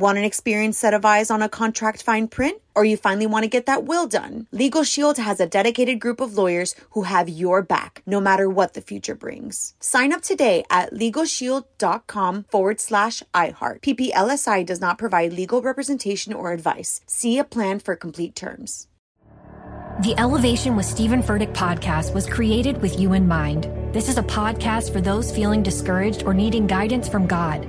Want an experienced set of eyes on a contract fine print? Or you finally want to get that will done? Legal Shield has a dedicated group of lawyers who have your back, no matter what the future brings. Sign up today at LegalShield.com forward slash iHeart. PPLSI does not provide legal representation or advice. See a plan for complete terms. The Elevation with Stephen Furtick podcast was created with you in mind. This is a podcast for those feeling discouraged or needing guidance from God.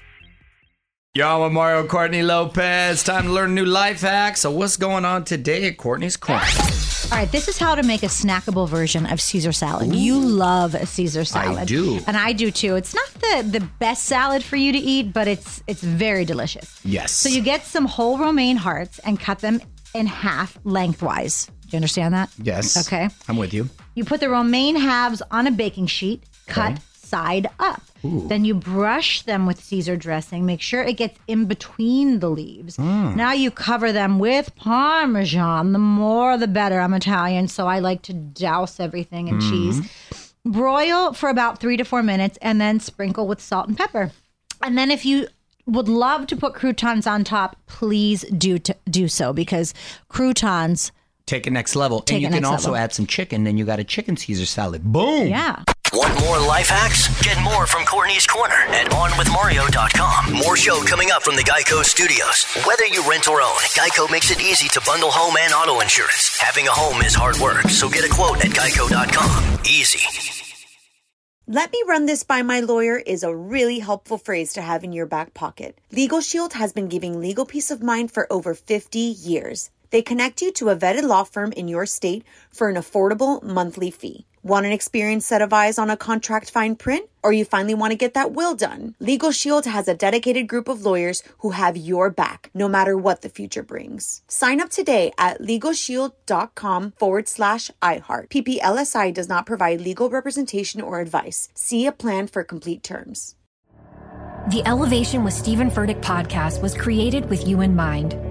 Yo, I'm Mario Courtney Lopez. Time to learn new life hacks. So, what's going on today at Courtney's Corner? All right, this is how to make a snackable version of Caesar salad. You love a Caesar salad. I do. And I do too. It's not the, the best salad for you to eat, but it's it's very delicious. Yes. So you get some whole romaine hearts and cut them in half lengthwise. Do you understand that? Yes. Okay. I'm with you. You put the romaine halves on a baking sheet, cut side up. Then you brush them with Caesar dressing. Make sure it gets in between the leaves. Hmm. Now you cover them with Parmesan. The more the better. I'm Italian, so I like to douse everything in hmm. cheese. Broil for about three to four minutes and then sprinkle with salt and pepper. And then if you would love to put croutons on top, please do to, do so because croutons, Take it next level. Take and you can also level. add some chicken, then you got a chicken Caesar salad. Boom. yeah. Want more life hacks? Get more from Courtney's Corner at OnWithMario.com. More show coming up from the Geico Studios. Whether you rent or own, Geico makes it easy to bundle home and auto insurance. Having a home is hard work, so get a quote at Geico.com. Easy. Let me run this by my lawyer is a really helpful phrase to have in your back pocket. Legal Shield has been giving legal peace of mind for over 50 years. They connect you to a vetted law firm in your state for an affordable monthly fee. Want an experienced set of eyes on a contract fine print? Or you finally want to get that will done? Legal Shield has a dedicated group of lawyers who have your back, no matter what the future brings. Sign up today at LegalShield.com forward slash iHeart. PPLSI does not provide legal representation or advice. See a plan for complete terms. The Elevation with Stephen Furtick podcast was created with you in mind.